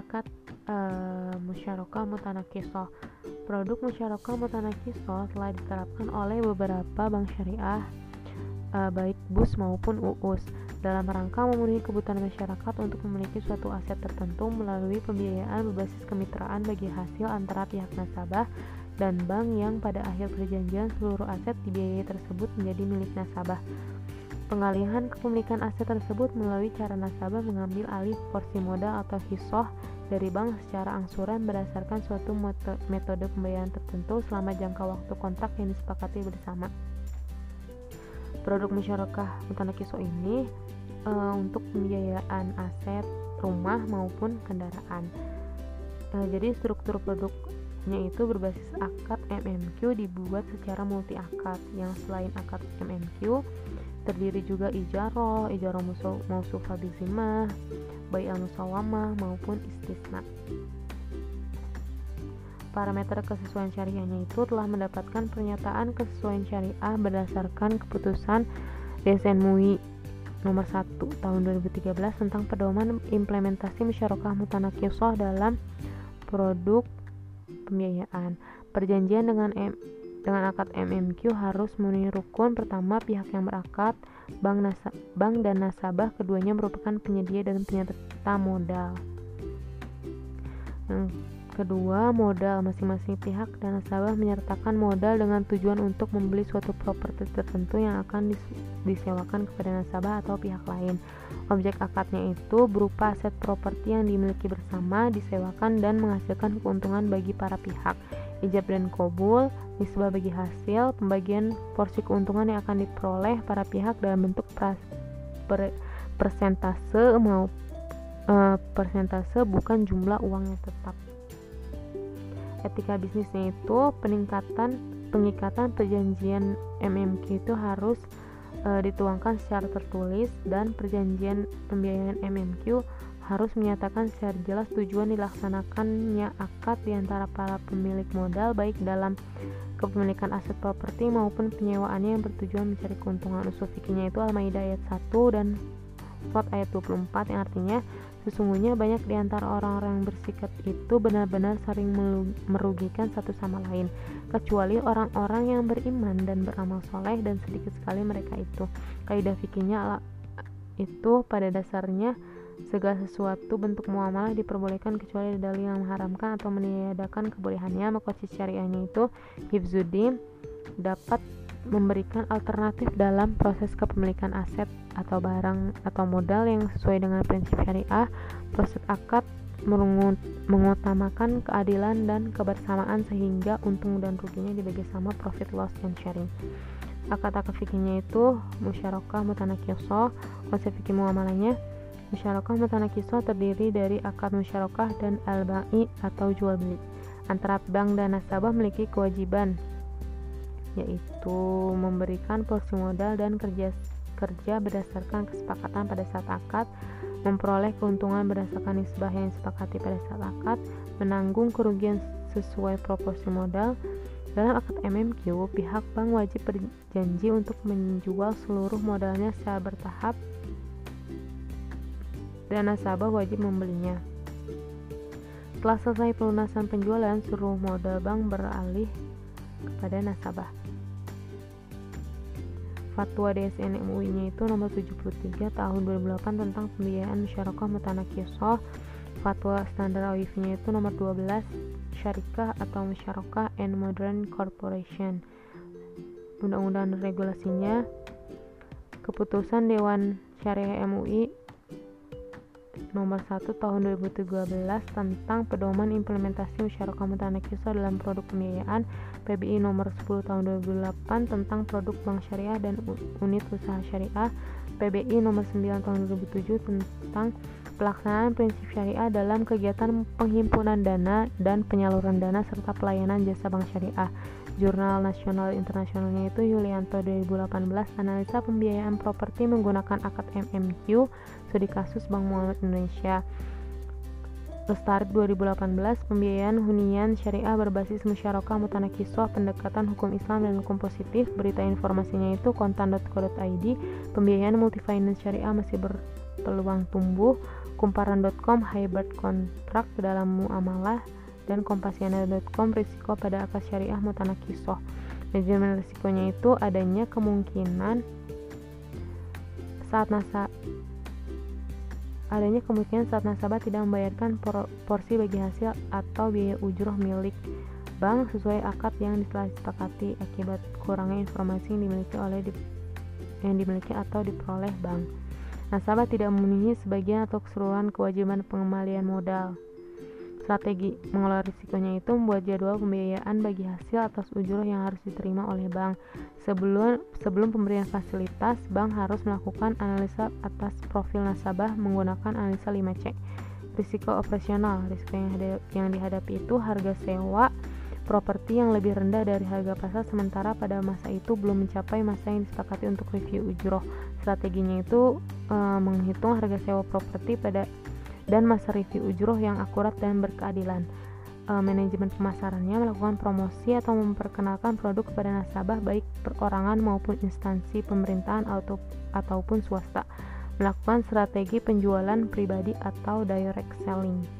akad uh, musyarakah mutanakisoh. Produk musyarakah mutanakisoh telah diterapkan oleh beberapa bank syariah uh, baik BUS maupun UUS dalam rangka memenuhi kebutuhan masyarakat untuk memiliki suatu aset tertentu melalui pembiayaan berbasis kemitraan bagi hasil antara pihak nasabah dan bank yang pada akhir perjanjian seluruh aset dibiayai tersebut menjadi milik nasabah. Pengalihan kepemilikan aset tersebut melalui cara nasabah mengambil alih porsi modal atau hisoh dari bank secara angsuran berdasarkan suatu metode pembayaran tertentu selama jangka waktu kontrak yang disepakati bersama. Produk musyarakah mutanakiso ini e, untuk pembiayaan aset rumah maupun kendaraan. E, jadi struktur produknya itu berbasis akad MMQ dibuat secara multi akad yang selain akad MMQ terdiri juga ijaroh, ijaroh mausufah bizimah, bayi al-musawamah maupun istisna. Parameter kesesuaian syariahnya itu telah mendapatkan pernyataan kesesuaian syariah berdasarkan keputusan DSN MUI nomor 1 tahun 2013 tentang pedoman implementasi musyarakah mutanakisoh dalam produk pembiayaan. Perjanjian dengan M dengan akad MMQ harus memenuhi rukun pertama pihak yang berakad, bank, bank dan nasabah keduanya merupakan penyedia dan penyerta modal. Yang kedua, modal masing-masing pihak dan nasabah menyertakan modal dengan tujuan untuk membeli suatu properti tertentu yang akan disewakan kepada nasabah atau pihak lain. Objek akadnya itu berupa aset properti yang dimiliki bersama, disewakan dan menghasilkan keuntungan bagi para pihak ijab dan kobul, nisbah bagi hasil, pembagian porsi keuntungan yang akan diperoleh para pihak dalam bentuk pras, per, persentase mau e, persentase bukan jumlah uang yang tetap. Etika bisnisnya itu peningkatan pengikatan perjanjian MMQ itu harus e, dituangkan secara tertulis dan perjanjian pembiayaan MMQ harus menyatakan secara jelas tujuan dilaksanakannya akad di antara para pemilik modal baik dalam kepemilikan aset properti maupun penyewaannya yang bertujuan mencari keuntungan. Usul fikirnya itu Al-Maidah ayat 1 dan Sot ayat 24 yang artinya sesungguhnya banyak di antara orang-orang yang bersikap itu benar-benar saling merugikan satu sama lain kecuali orang-orang yang beriman dan beramal soleh dan sedikit sekali mereka itu. Kaidah fikirnya itu pada dasarnya Segala sesuatu bentuk muamalah diperbolehkan kecuali dalil yang mengharamkan atau meniadakan kebolehannya, maka syariahnya itu hifzuddin dapat memberikan alternatif dalam proses kepemilikan aset atau barang atau modal yang sesuai dengan prinsip syariah. Proses akad mengutamakan keadilan dan kebersamaan sehingga untung dan ruginya dibagi sama profit loss and sharing akad-akad fikihnya itu musyarakah mutanakyoso konsep fikih muamalahnya Musyarakah mutanakisah terdiri dari akad musyarakah dan al-ba'i atau jual beli. Antara bank dan nasabah memiliki kewajiban yaitu memberikan porsi modal dan kerja kerja berdasarkan kesepakatan pada saat akad, memperoleh keuntungan berdasarkan nisbah yang disepakati pada saat akad, menanggung kerugian sesuai proporsi modal. Dalam akad MMQ, pihak bank wajib berjanji untuk menjual seluruh modalnya secara bertahap dan nasabah wajib membelinya. Setelah selesai pelunasan penjualan, seluruh modal bank beralih kepada nasabah. Fatwa DSN MUI-nya itu nomor 73 tahun 2008 tentang pembiayaan musyarakah mutanakisoh. Fatwa standar OIV-nya itu nomor 12 syarikah atau musyarakah and modern corporation. Undang-undang regulasinya keputusan Dewan Syariah MUI nomor 1 tahun 2013 tentang pedoman implementasi musyarakah mutanakisah dalam produk pembiayaan PBI nomor 10 tahun 2008 tentang produk bank syariah dan unit usaha syariah PBI nomor 9 tahun 2007 tentang pelaksanaan prinsip syariah dalam kegiatan penghimpunan dana dan penyaluran dana serta pelayanan jasa bank syariah. Jurnal nasional internasionalnya itu Yulianto 2018 analisa pembiayaan properti menggunakan akad MMQ studi kasus Bank Muamalat Indonesia. Lestari 2018 pembiayaan hunian syariah berbasis musyarakah mutanakiswah pendekatan hukum Islam dan hukum positif. Berita informasinya itu kontan.co.id pembiayaan multifinance syariah masih berpeluang tumbuh kumparan.com hybrid kontrak dalam muamalah dan kompasiana.com risiko pada akad syariah mutanakisoh manajemen risikonya itu adanya kemungkinan saat nasa adanya kemungkinan saat nasabah tidak membayarkan porsi bagi hasil atau biaya ujroh milik bank sesuai akad yang telah disepakati akibat kurangnya informasi yang dimiliki oleh di, yang dimiliki atau diperoleh bank. Nasabah tidak memenuhi sebagian atau keseluruhan kewajiban pengembalian modal. Strategi mengelola risikonya itu membuat jadwal pembiayaan bagi hasil atas ujur yang harus diterima oleh bank. Sebelum sebelum pemberian fasilitas, bank harus melakukan analisa atas profil nasabah menggunakan analisa 5C. Risiko operasional, risiko yang, yang dihadapi itu harga sewa properti yang lebih rendah dari harga pasar sementara pada masa itu belum mencapai masa yang disepakati untuk review ujroh. Strateginya itu e, menghitung harga sewa properti pada dan masa review ujroh yang akurat dan berkeadilan. E, manajemen pemasarannya melakukan promosi atau memperkenalkan produk kepada nasabah baik perorangan maupun instansi pemerintahan atau ataupun swasta. Melakukan strategi penjualan pribadi atau direct selling.